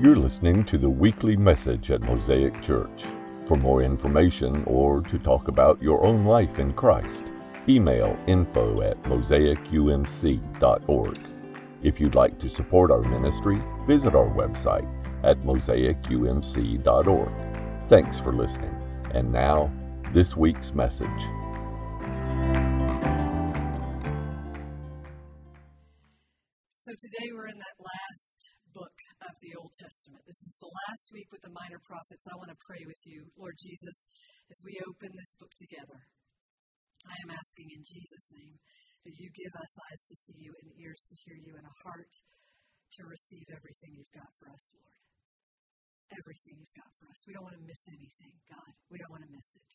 You're listening to the weekly message at Mosaic Church. For more information or to talk about your own life in Christ, email info at mosaicumc.org. If you'd like to support our ministry, visit our website at mosaicumc.org. Thanks for listening. And now, this week's message. So today we're in that last the Old Testament. This is the last week with the minor prophets. I want to pray with you, Lord Jesus, as we open this book together. I am asking in Jesus' name that you give us eyes to see you and ears to hear you and a heart to receive everything you've got for us, Lord. Everything you've got for us. We don't want to miss anything, God. We don't want to miss it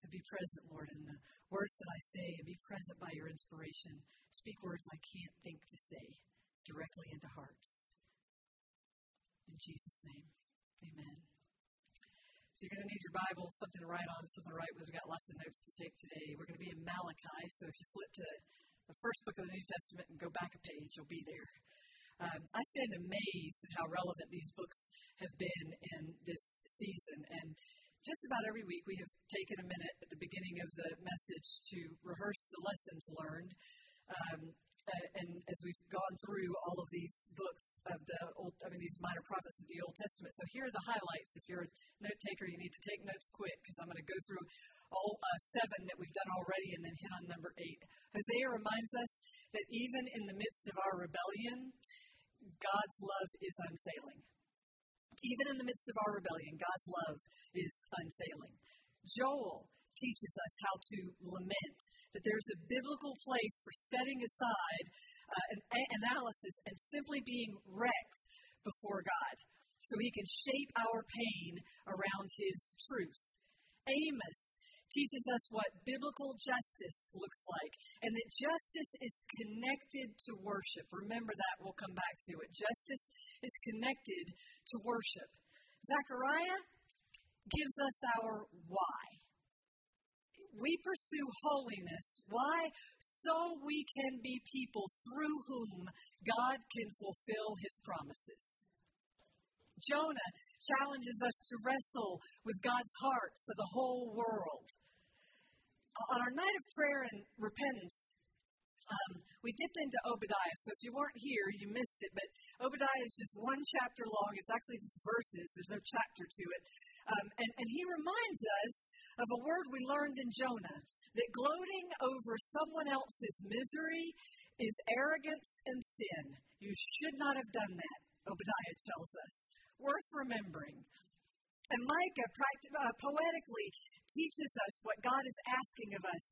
to be present, Lord, in the words that I say and be present by your inspiration. Speak words I can't think to say directly into hearts. In Jesus' name, amen. So you're going to need your Bible, something to write on, something to write with. We've got lots of notes to take today. We're going to be in Malachi, so if you flip to the first book of the New Testament and go back a page, you'll be there. Um, I stand amazed at how relevant these books have been in this season. And just about every week we have taken a minute at the beginning of the message to rehearse the lessons learned. Um, and as we've gone through all of these books of the old, I mean, these minor prophets of the Old Testament. So here are the highlights. If you're a note taker, you need to take notes quick because I'm going to go through all uh, seven that we've done already and then hit on number eight. Hosea reminds us that even in the midst of our rebellion, God's love is unfailing. Even in the midst of our rebellion, God's love is unfailing. Joel teaches us how to lament, that there's a biblical place for setting aside uh, an a- analysis and simply being wrecked before God so he can shape our pain around his truth. Amos teaches us what biblical justice looks like, and that justice is connected to worship. Remember that, we'll come back to it. Justice is connected to worship. Zechariah gives us our why. We pursue holiness. Why? So we can be people through whom God can fulfill his promises. Jonah challenges us to wrestle with God's heart for the whole world. On our night of prayer and repentance, um, we dipped into Obadiah. So if you weren't here, you missed it. But Obadiah is just one chapter long. It's actually just verses, there's no chapter to it. Um, and, and he reminds us of a word we learned in Jonah that gloating over someone else's misery is arrogance and sin. You should not have done that, Obadiah tells us worth remembering. And Micah uh, poetically teaches us what God is asking of us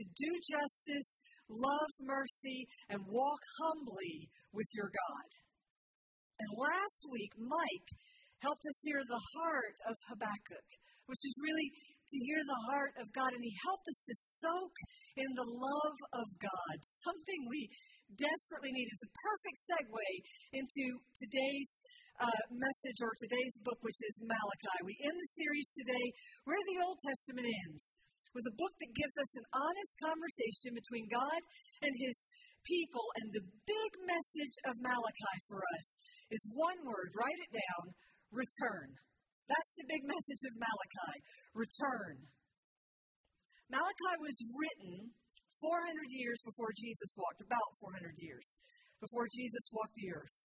to do justice, love mercy, and walk humbly with your God. And last week, Mike helped us hear the heart of Habakkuk, which is really to hear the heart of God. And he helped us to soak in the love of God, something we desperately need. Is the perfect segue into today's uh, message or today's book, which is Malachi. We end the series today where the Old Testament ends, with a book that gives us an honest conversation between God and His people. And the big message of Malachi for us is one word, write it down return. That's the big message of Malachi return. Malachi was written 400 years before Jesus walked, about 400 years before Jesus walked the earth.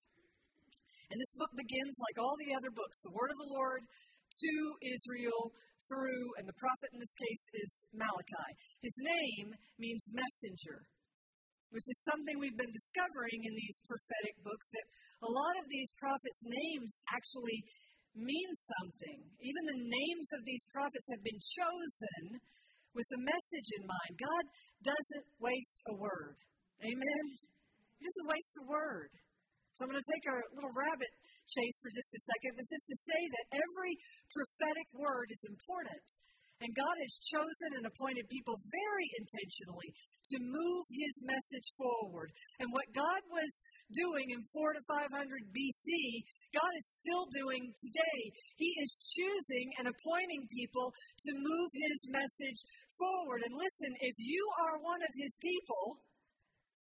And this book begins like all the other books the word of the Lord to Israel through, and the prophet in this case is Malachi. His name means messenger, which is something we've been discovering in these prophetic books that a lot of these prophets' names actually mean something. Even the names of these prophets have been chosen with a message in mind. God doesn't waste a word. Amen? He doesn't waste a word. So I'm going to take a little rabbit chase for just a second. This is to say that every prophetic word is important. And God has chosen and appointed people very intentionally to move his message forward. And what God was doing in 4 to 500 BC, God is still doing today. He is choosing and appointing people to move his message forward. And listen, if you are one of his people,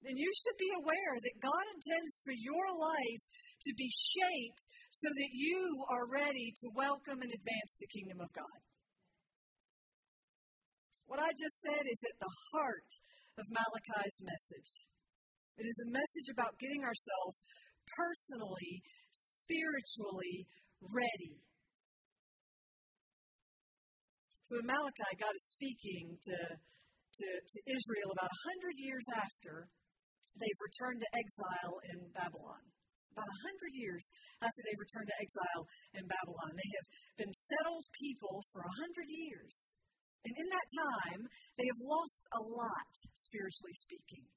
then you should be aware that God intends for your life to be shaped so that you are ready to welcome and advance the kingdom of God. What I just said is at the heart of Malachi's message. It is a message about getting ourselves personally, spiritually ready. So in Malachi, God is speaking to, to, to Israel about 100 years after they've returned to exile in Babylon. About a hundred years after they've returned to exile in Babylon, they have been settled people for a hundred years. And in that time, they have lost a lot, spiritually speaking.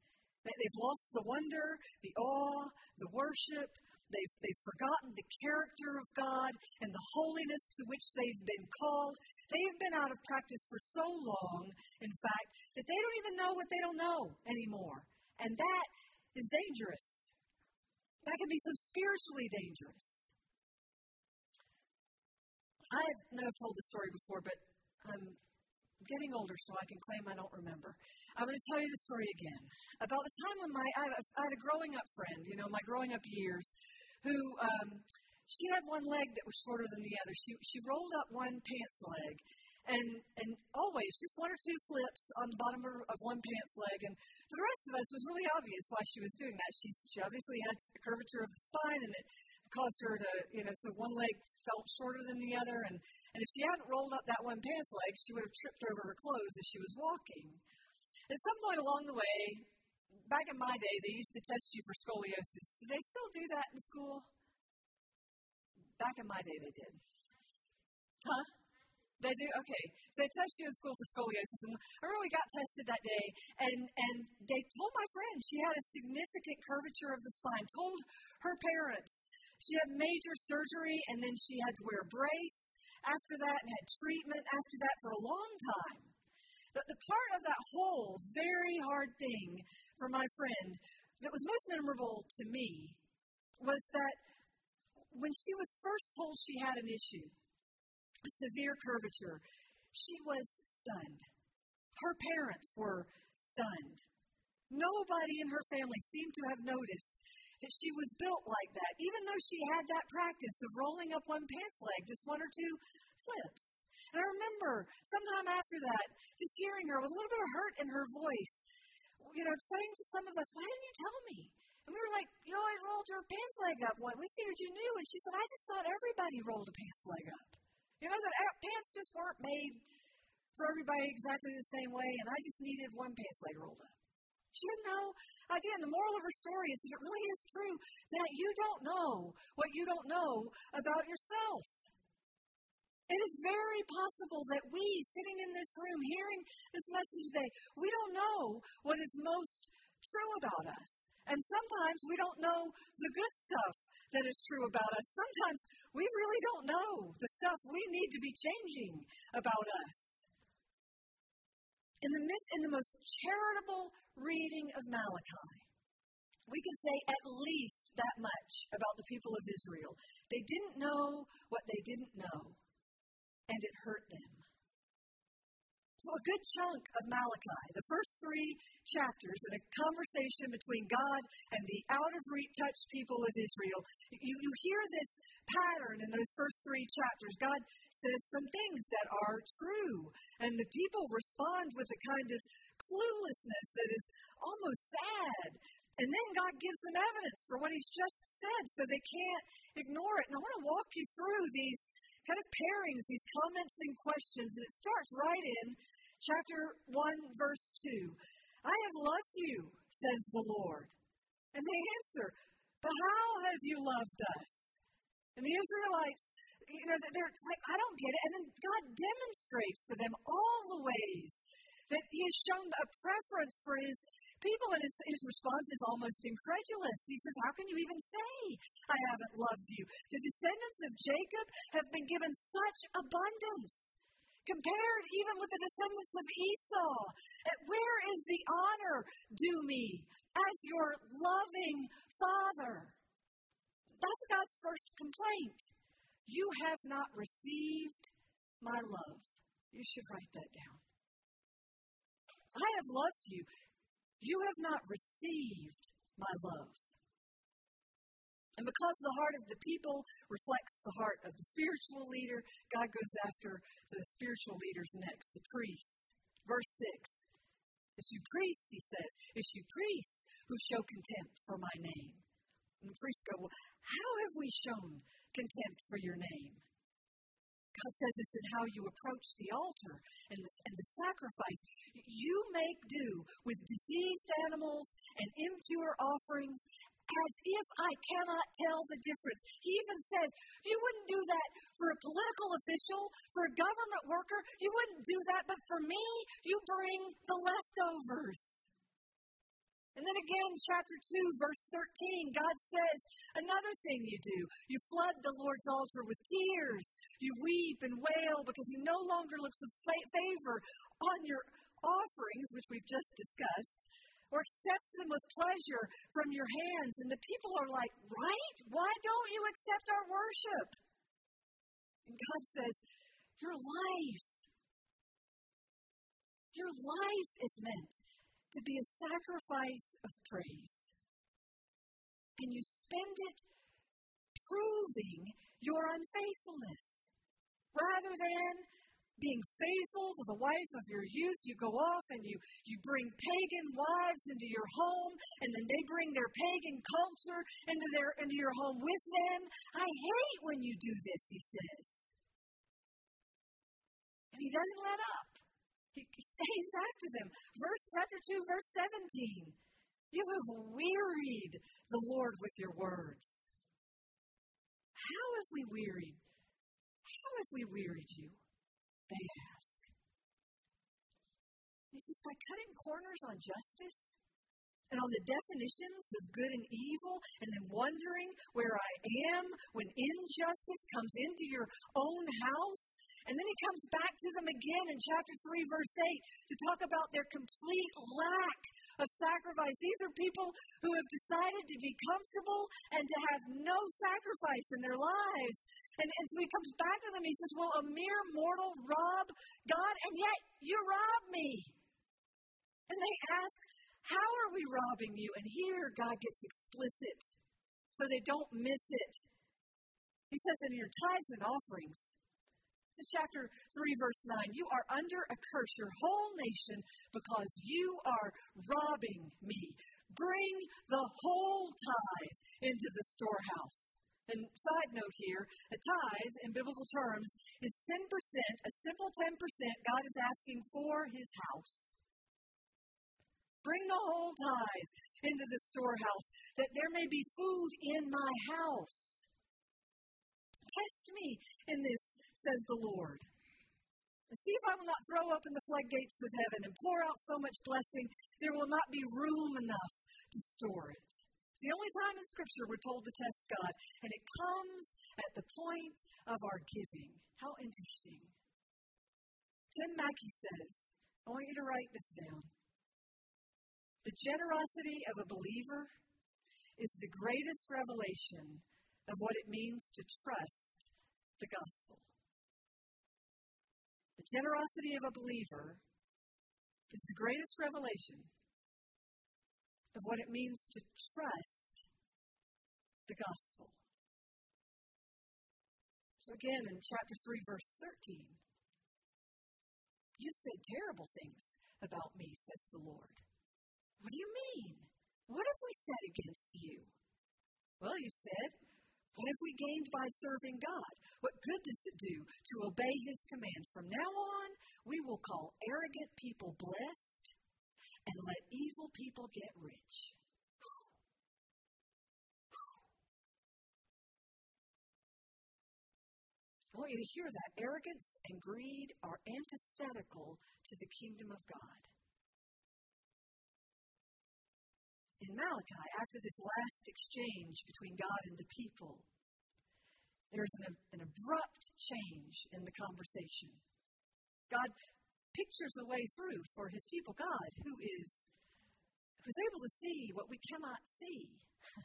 They've lost the wonder, the awe, the worship. They've, they've forgotten the character of God and the holiness to which they've been called. They've been out of practice for so long, in fact, that they don't even know what they don't know anymore. And that is dangerous. That can be so spiritually dangerous. I know I've told this story before, but I'm getting older, so I can claim I don't remember. I'm going to tell you the story again about the time when my I had a growing up friend, you know, my growing up years, who um, she had one leg that was shorter than the other. She she rolled up one pants leg, and and always just one or two flips on the bottom of, one pants leg. And for the rest of us, it was really obvious why she was doing that. She obviously had a curvature of the spine, and it caused her to you know so one leg felt shorter than the other. And and if she hadn't rolled up that one pants leg, she would have tripped over her clothes as she was walking. At some point along the way, back in my day, they used to test you for scoliosis. Do they still do that in school? Back in my day, they did. Huh? They do? Okay. So they test you in school for scoliosis. And I remember we got tested that day, and, and they told my friend she had a significant curvature of the spine, told her parents she had major surgery, and then she had to wear a brace after that and had treatment after that for a long time. But the part of that whole very hard thing for my friend that was most memorable to me was that when she was first told she had an issue, severe curvature. She was stunned. Her parents were stunned. Nobody in her family seemed to have noticed that she was built like that, even though she had that practice of rolling up one pants leg, just one or two flips. And I remember sometime after that, just hearing her with a little bit of hurt in her voice, you know, saying to some of us, Why didn't you tell me? And we were like, You always rolled your pants leg up. One. We figured you knew. And she said, I just thought everybody rolled a pants leg up. You know that pants just weren't made for everybody exactly the same way, and I just needed one pants leg rolled up. She didn't know. Again, the moral of her story is that it really is true that you don't know what you don't know about yourself. It is very possible that we, sitting in this room, hearing this message today, we don't know what is most true about us. And sometimes we don't know the good stuff that is true about us. Sometimes we really don't know the stuff we need to be changing about us. In the midst, in the most charitable reading of Malachi, we can say at least that much about the people of Israel. They didn't know what they didn't know, and it hurt them. So, a good chunk of Malachi, the first three chapters, in a conversation between God and the out of reach people of Israel, you, you hear this pattern in those first three chapters. God says some things that are true, and the people respond with a kind of cluelessness that is almost sad. And then God gives them evidence for what He's just said, so they can't ignore it. And I want to walk you through these kind of pairings, these comments and questions. And it starts right in chapter 1, verse 2. I have loved you, says the Lord. And they answer, But how have you loved us? And the Israelites, you know, they're like, I don't get it. And then God demonstrates for them all the ways that He has shown a preference for His people. And his, his response is almost incredulous. He says, How can you even say, I haven't loved you? The descendants of Jacob have been given such abundance. Compared even with the descendants of Esau, where is the honor due me as your loving father? That's God's first complaint. You have not received my love. You should write that down. I have loved you. You have not received my love. And because the heart of the people reflects the heart of the spiritual leader, God goes after the spiritual leaders next, the priests. Verse 6 It's you priests, he says, it's you priests who show contempt for my name. And the priests go, Well, how have we shown contempt for your name? God says this in how you approach the altar and the, and the sacrifice. You make do with diseased animals and impure offerings as if I cannot tell the difference. He even says, You wouldn't do that for a political official, for a government worker. You wouldn't do that, but for me, you bring the leftovers. And then again, chapter 2, verse 13, God says another thing you do. You flood the Lord's altar with tears. You weep and wail because He no longer looks with favor on your offerings, which we've just discussed, or accepts them with pleasure from your hands. And the people are like, Right? Why don't you accept our worship? And God says, Your life, your life is meant to be a sacrifice of praise. And you spend it proving your unfaithfulness rather than being faithful to the wife of your youth, you go off and you, you bring pagan wives into your home, and then they bring their pagan culture into, their, into your home with them. I hate when you do this, he says. And he doesn't let up. He stays after them. Verse chapter 2, verse 17. You have wearied the Lord with your words. How have we wearied? How have we wearied you? They ask. He says, by cutting corners on justice and on the definitions of good and evil, and then wondering where I am when injustice comes into your own house. And then he comes back to them again in chapter 3, verse 8, to talk about their complete lack of sacrifice. These are people who have decided to be comfortable and to have no sacrifice in their lives. And, and so he comes back to them. He says, Well, a mere mortal rob God, and yet you rob me. And they ask, how are we robbing you? And here God gets explicit so they don't miss it. He says in your tithes and offerings, this is chapter 3, verse 9. You are under a curse, your whole nation, because you are robbing me. Bring the whole tithe into the storehouse. And side note here, a tithe in biblical terms is 10%, a simple 10% God is asking for his house. Bring the whole tithe into the storehouse, that there may be food in my house. Test me in this, says the Lord. See if I will not throw open the floodgates of heaven and pour out so much blessing, there will not be room enough to store it. It's the only time in Scripture we're told to test God, and it comes at the point of our giving. How interesting. Tim Mackie says, I want you to write this down. The generosity of a believer is the greatest revelation of what it means to trust the gospel. The generosity of a believer is the greatest revelation of what it means to trust the gospel. So, again, in chapter 3, verse 13, you've said terrible things about me, says the Lord. What do you mean? What have we said against you? Well, you said, What have we gained by serving God? What good does it do to obey His commands? From now on, we will call arrogant people blessed and let evil people get rich. I want you to hear that. Arrogance and greed are antithetical to the kingdom of God. In Malachi, after this last exchange between God and the people, there's an, an abrupt change in the conversation. God pictures a way through for his people. God, who is who's able to see what we cannot see.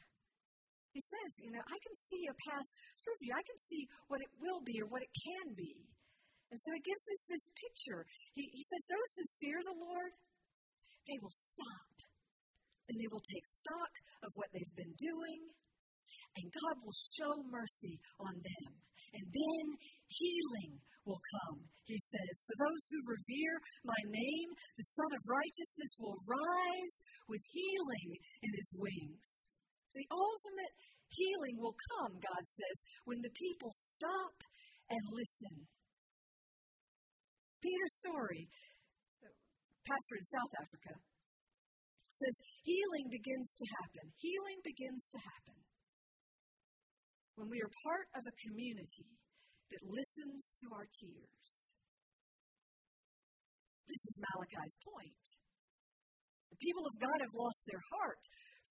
He says, you know, I can see a path through you. I can see what it will be or what it can be. And so he gives us this picture. He, he says, those who fear the Lord, they will stop and they will take stock of what they've been doing, and God will show mercy on them. And then healing will come, he says. For those who revere my name, the Son of Righteousness will rise with healing in his wings. The ultimate healing will come, God says, when the people stop and listen. Peter Storey, pastor in South Africa, says healing begins to happen. Healing begins to happen when we are part of a community that listens to our tears. This is Malachi's point. The people of God have lost their heart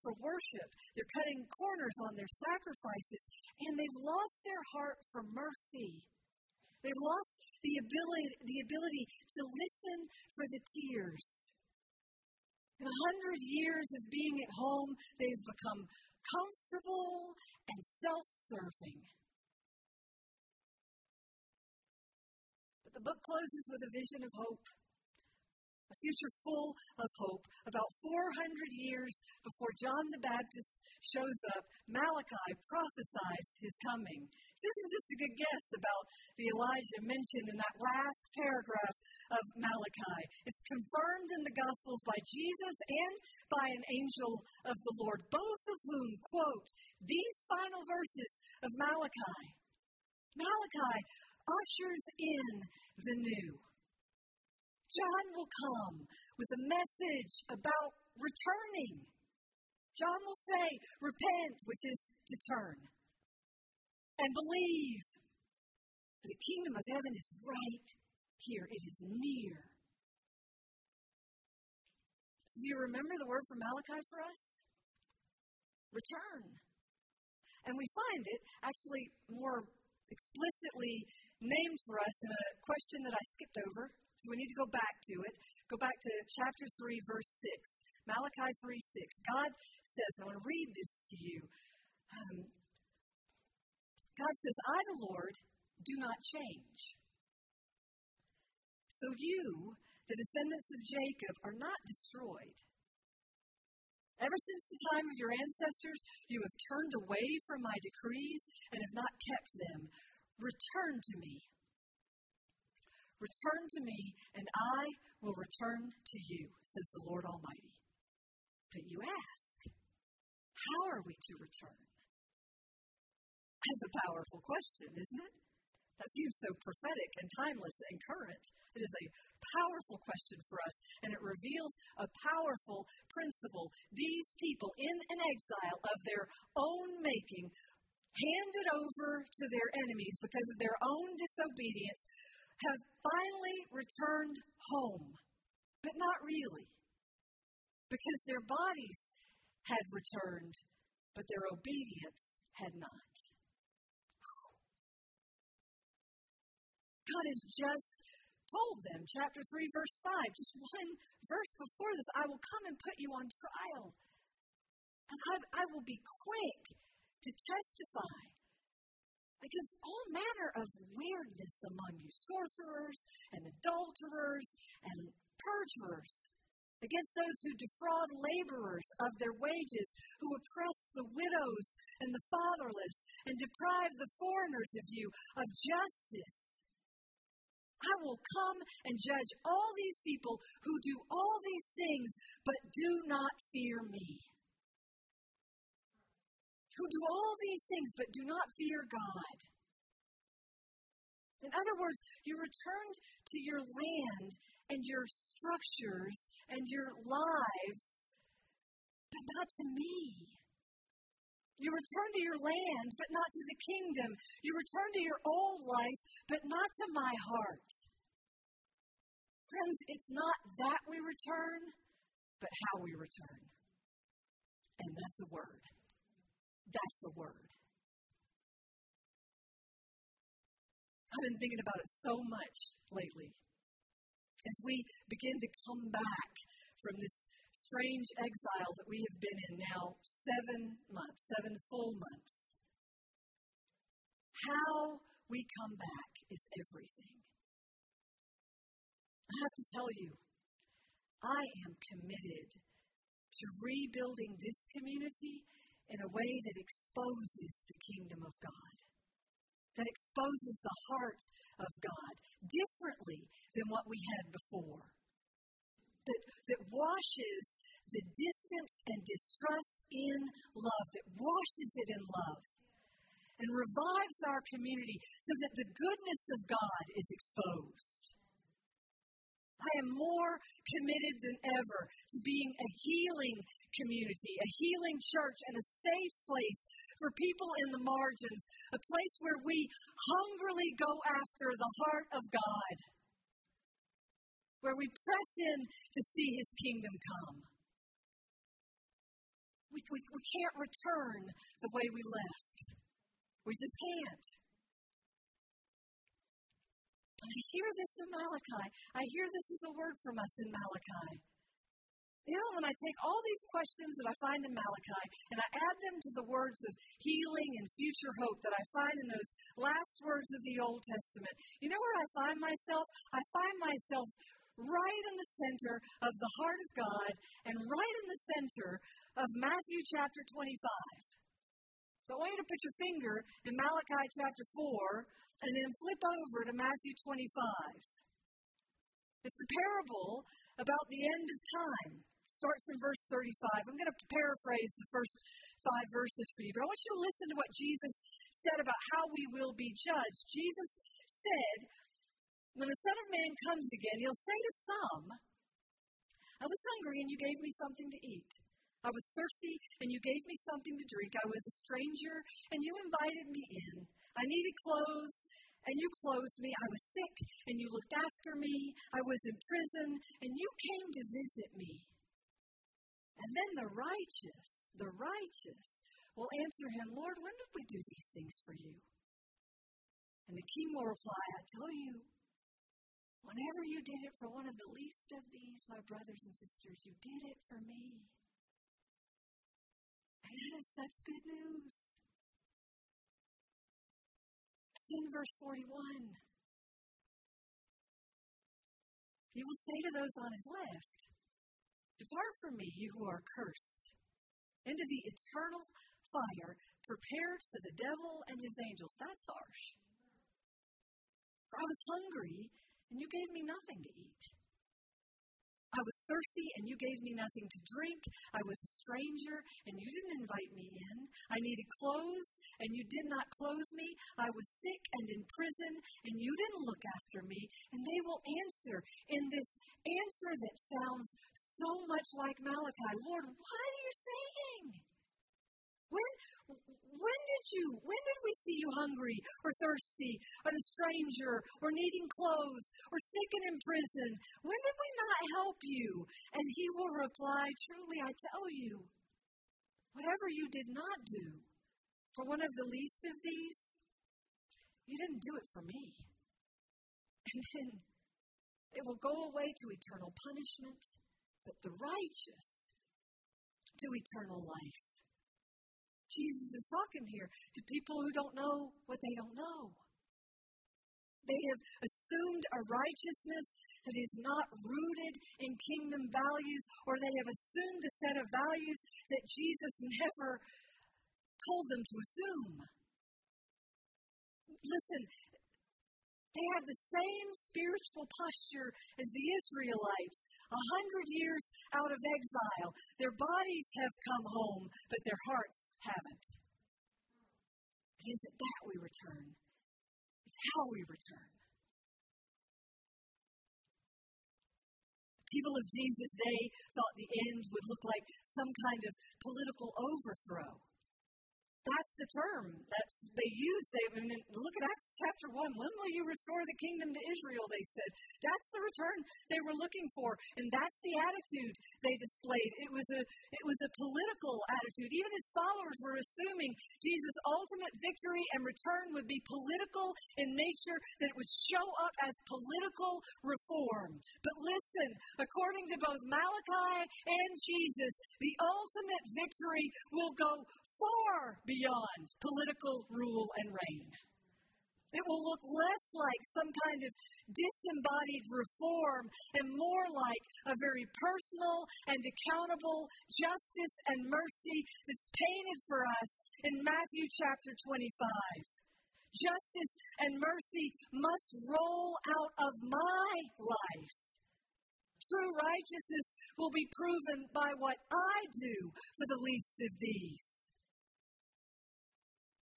for worship. They're cutting corners on their sacrifices, and they've lost their heart for mercy. They've lost the ability, the ability to listen for the tears. In a hundred years of being at home, they've become comfortable and self serving. But the book closes with a vision of hope a future full of hope. About 400 years before John the Baptist shows up, Malachi prophesies his coming. This isn't just a good guess about the Elijah mentioned in that last paragraph of Malachi. It's confirmed in the Gospels by Jesus and by an angel of the Lord, both of whom quote these final verses of Malachi. Malachi ushers in the new. John will come with a message about returning. John will say, Repent, which is to turn, and believe. The kingdom of heaven is right here, it is near. So, do you remember the word from Malachi for us? Return. And we find it actually more explicitly named for us in a question that I skipped over so we need to go back to it. Go back to chapter 3, verse 6. Malachi 3 6. God says, I want to read this to you. Um, God says, I, the Lord, do not change. So you, the descendants of Jacob, are not destroyed. Ever since the time of your ancestors, you have turned away from my decrees and have not kept them. Return to me, Return to me, and I will return to you, says the Lord Almighty. But you ask, how are we to return? That's a powerful question, isn't it? That seems so prophetic and timeless and current. It is a powerful question for us, and it reveals a powerful principle. These people in an exile of their own making, handed over to their enemies because of their own disobedience, have finally returned home, but not really, because their bodies had returned, but their obedience had not. God has just told them, chapter 3, verse 5, just one verse before this, I will come and put you on trial. And I, I will be quick to testify against all manner of weirdness among you sorcerers and adulterers and perjurers, against those who defraud laborers of their wages, who oppress the widows and the fatherless, and deprive the foreigners of you of justice. I will come and judge all these people who do all these things, but do not fear me who do all these things but do not fear God. In other words, you returned to your land and your structures and your lives, but not to me. You return to your land, but not to the kingdom. You return to your old life, but not to my heart. Friends, it's not that we return, but how we return. And that's a word. That's a word. I've been thinking about it so much lately. As we begin to come back from this strange exile that we have been in now seven months, seven full months, how we come back is everything. I have to tell you, I am committed to rebuilding this community in a way that exposes the kingdom of God, that exposes the heart of God differently than what we had before that, that washes the distance and distrust in love, that washes it in love, and revives our community so that the goodness of God is exposed. I am more committed than ever to being a healing community, a healing church, and a safe place for people in the margins, a place where we hungrily go after the heart of God where we press in to see his kingdom come. We, we, we can't return the way we left. We just can't. I hear this in Malachi. I hear this is a word from us in Malachi. You know, when I take all these questions that I find in Malachi and I add them to the words of healing and future hope that I find in those last words of the Old Testament, you know where I find myself? I find myself right in the center of the heart of God and right in the center of Matthew chapter 25. So I want you to put your finger in Malachi chapter 4 and then flip over to Matthew 25. It's the parable about the end of time. Starts in verse 35. I'm going to paraphrase the first five verses for you, but I want you to listen to what Jesus said about how we will be judged. Jesus said, when the Son of Man comes again, he'll say to some, I was hungry and you gave me something to eat. I was thirsty and you gave me something to drink. I was a stranger and you invited me in. I needed clothes and you clothed me. I was sick and you looked after me. I was in prison and you came to visit me. And then the righteous, the righteous will answer him, Lord, when did we do these things for you? And the king will reply, I tell you, Whenever you did it for one of the least of these, my brothers and sisters, you did it for me. That is such good news. It's in verse 41. He will say to those on his left, Depart from me, you who are cursed, into the eternal fire prepared for the devil and his angels. That's harsh. For I was hungry, and you gave me nothing to eat. I was thirsty and you gave me nothing to drink. I was a stranger and you didn't invite me in. I needed clothes and you did not clothe me. I was sick and in prison and you didn't look after me. And they will answer in this answer that sounds so much like Malachi Lord, what are you saying? When, when did you, when did we see you hungry or thirsty or a stranger or needing clothes or sick and in prison? When did we not help you? And he will reply, Truly I tell you, whatever you did not do for one of the least of these, you didn't do it for me. And then it will go away to eternal punishment, but the righteous to eternal life. Jesus is talking here to people who don't know what they don't know. They have assumed a righteousness that is not rooted in kingdom values, or they have assumed a set of values that Jesus never told them to assume. Listen, they have the same spiritual posture as the Israelites, a hundred years out of exile. Their bodies have come home, but their hearts haven't. It isn't that we return, it's how we return. People of Jesus' day thought the end would look like some kind of political overthrow. That's the term that's they use. They I mean, look at Acts chapter one. When will you restore the kingdom to Israel? They said that's the return they were looking for, and that's the attitude they displayed. It was a it was a political attitude. Even his followers were assuming Jesus' ultimate victory and return would be political in nature, that it would show up as political reform. But listen, according to both Malachi and Jesus, the ultimate victory will go far beyond political rule and reign. It will look less like some kind of disembodied reform and more like a very personal and accountable justice and mercy that's painted for us in Matthew chapter 25. Justice and mercy must roll out of my life. True righteousness will be proven by what I do for the least of these.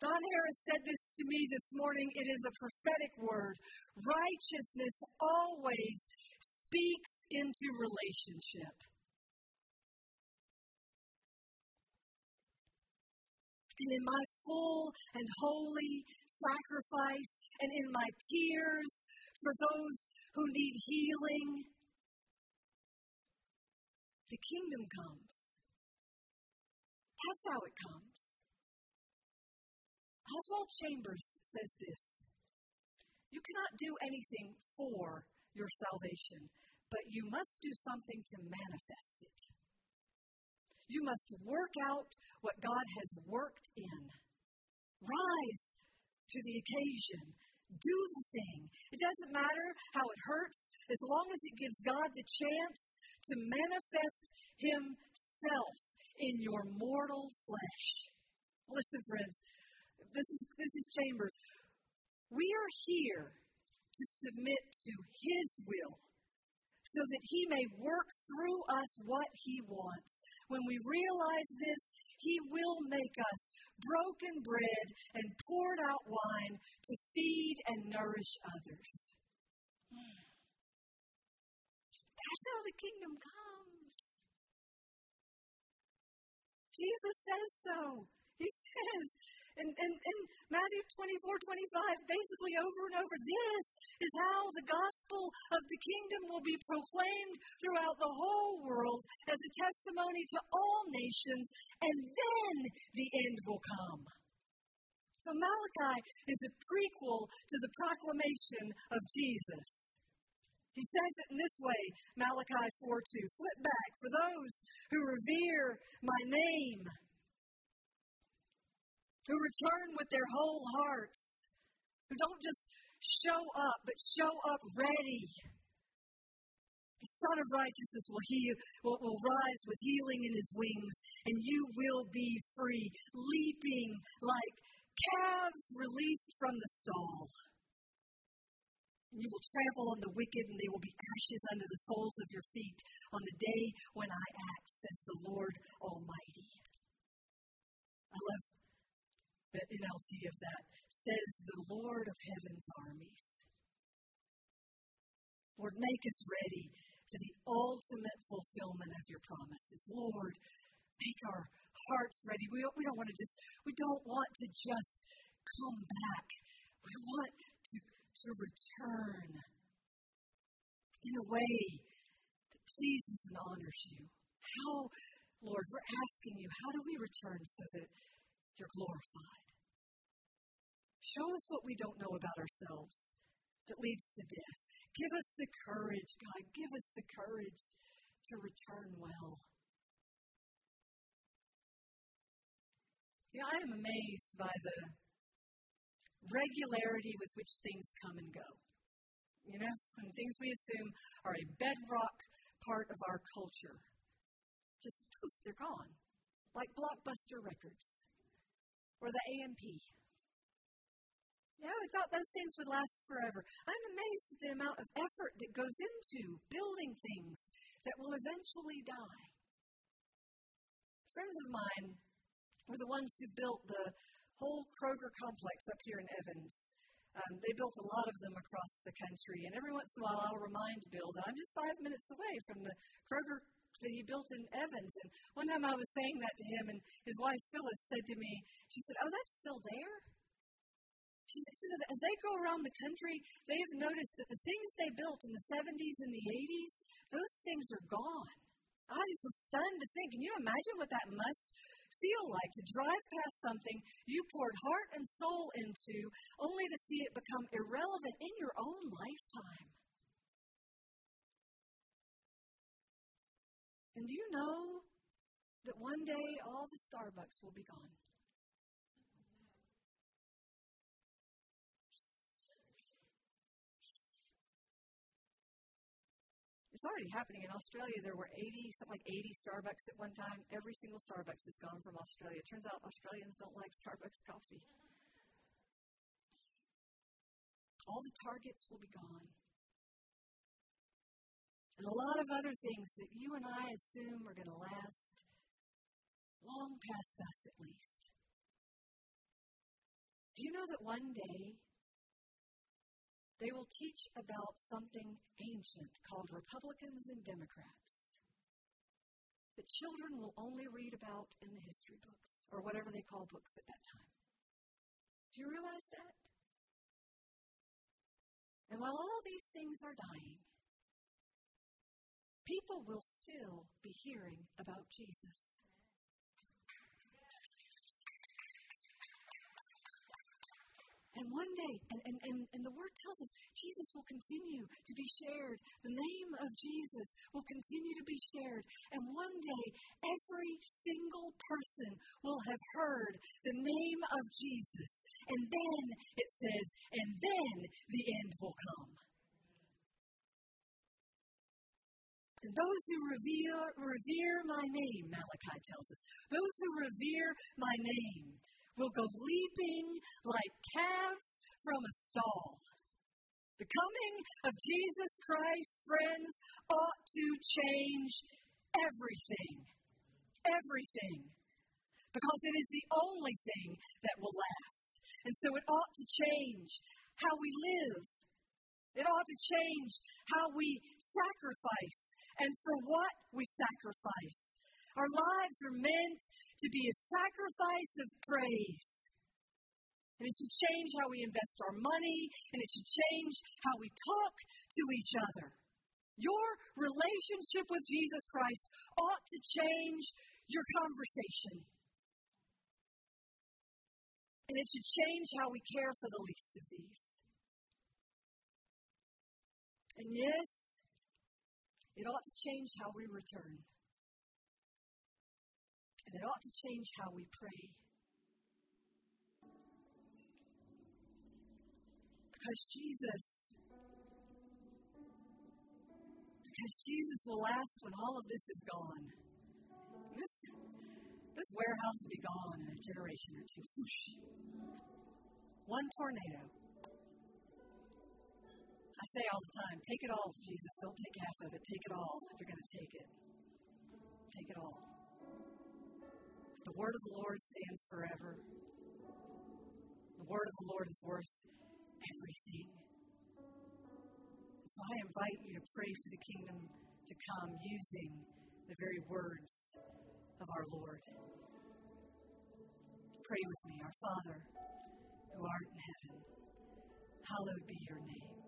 Don Harris said this to me this morning. It is a prophetic word. Righteousness always speaks into relationship. And in my full and holy sacrifice, and in my tears for those who need healing, the kingdom comes. That's how it comes. Oswald Chambers says this You cannot do anything for your salvation, but you must do something to manifest it. You must work out what God has worked in. Rise to the occasion. Do the thing. It doesn't matter how it hurts, as long as it gives God the chance to manifest Himself in your mortal flesh. Listen, friends, this is, this is Chambers. We are here to submit to His will so that He may work through us what He wants. When we realize this, He will make us broken bread and poured out wine to feed and nourish others. That's how the kingdom comes. Jesus says so. He says, in, in, in Matthew 24, 25, basically over and over, this is how the gospel of the kingdom will be proclaimed throughout the whole world as a testimony to all nations, and then the end will come. So Malachi is a prequel to the proclamation of Jesus. He says it in this way, Malachi 4 2. Flip back. For those who revere my name, who return with their whole hearts, who don't just show up, but show up ready. The Son of Righteousness will, heal, will, will rise with healing in his wings, and you will be free, leaping like calves released from the stall. You will trample on the wicked, and they will be ashes under the soles of your feet on the day when I act, says the Lord Almighty. The NLT of that says, the Lord of heaven's armies. Lord, make us ready for the ultimate fulfillment of your promises. Lord, make our hearts ready. We don't, we don't want to just, we don't want to just come back. We want to, to return in a way that pleases and honors you. How, Lord, we're asking you, how do we return so that you're glorified? Show us what we don't know about ourselves that leads to death. Give us the courage, God. Give us the courage to return well. See, I am amazed by the regularity with which things come and go. You know, and things we assume are a bedrock part of our culture. Just poof, they're gone. Like Blockbuster Records or the AMP yeah, I thought those things would last forever. I'm amazed at the amount of effort that goes into building things that will eventually die. Friends of mine were the ones who built the whole Kroger complex up here in Evans. Um, they built a lot of them across the country, and every once in a while I'll remind Bill that I'm just five minutes away from the Kroger that he built in Evans. And one time I was saying that to him, and his wife Phyllis said to me, she said, "Oh, that's still there." She, she said, as they go around the country, they have noticed that the things they built in the 70s and the 80s, those things are gone. I just was stunned to think. Can you imagine what that must feel like to drive past something you poured heart and soul into, only to see it become irrelevant in your own lifetime? And do you know that one day all the Starbucks will be gone? It's already happening in Australia. There were 80, something like 80 Starbucks at one time. Every single Starbucks is gone from Australia. It turns out Australians don't like Starbucks coffee. All the Targets will be gone. And a lot of other things that you and I assume are going to last long past us, at least. Do you know that one day they will teach about something ancient called Republicans and Democrats that children will only read about in the history books or whatever they call books at that time. Do you realize that? And while all these things are dying, people will still be hearing about Jesus. And one day, and, and, and, and the word tells us, Jesus will continue to be shared. The name of Jesus will continue to be shared. And one day, every single person will have heard the name of Jesus. And then, it says, and then the end will come. Those who revere, revere my name, Malachi tells us, those who revere my name will go leaping like calves from a stall. The coming of Jesus Christ, friends, ought to change everything. Everything. Because it is the only thing that will last. And so it ought to change how we live. It ought to change how we sacrifice and for what we sacrifice. Our lives are meant to be a sacrifice of praise. And it should change how we invest our money, and it should change how we talk to each other. Your relationship with Jesus Christ ought to change your conversation. And it should change how we care for the least of these. And yes, it ought to change how we return. And it ought to change how we pray. Because Jesus, because Jesus will last when all of this is gone. This, this warehouse will be gone in a generation or two. One tornado. I say all the time, take it all, Jesus. Don't take half of it. Take it all if you're going to take it. Take it all. The word of the Lord stands forever. The word of the Lord is worth everything. So I invite you to pray for the kingdom to come using the very words of our Lord. Pray with me, our Father, who art in heaven, hallowed be your name.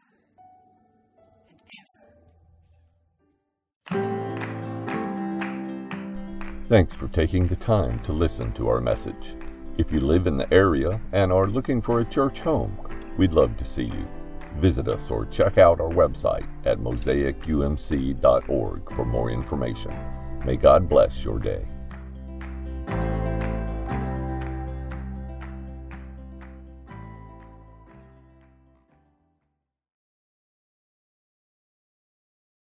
Thanks for taking the time to listen to our message. If you live in the area and are looking for a church home, we'd love to see you. Visit us or check out our website at mosaicumc.org for more information. May God bless your day.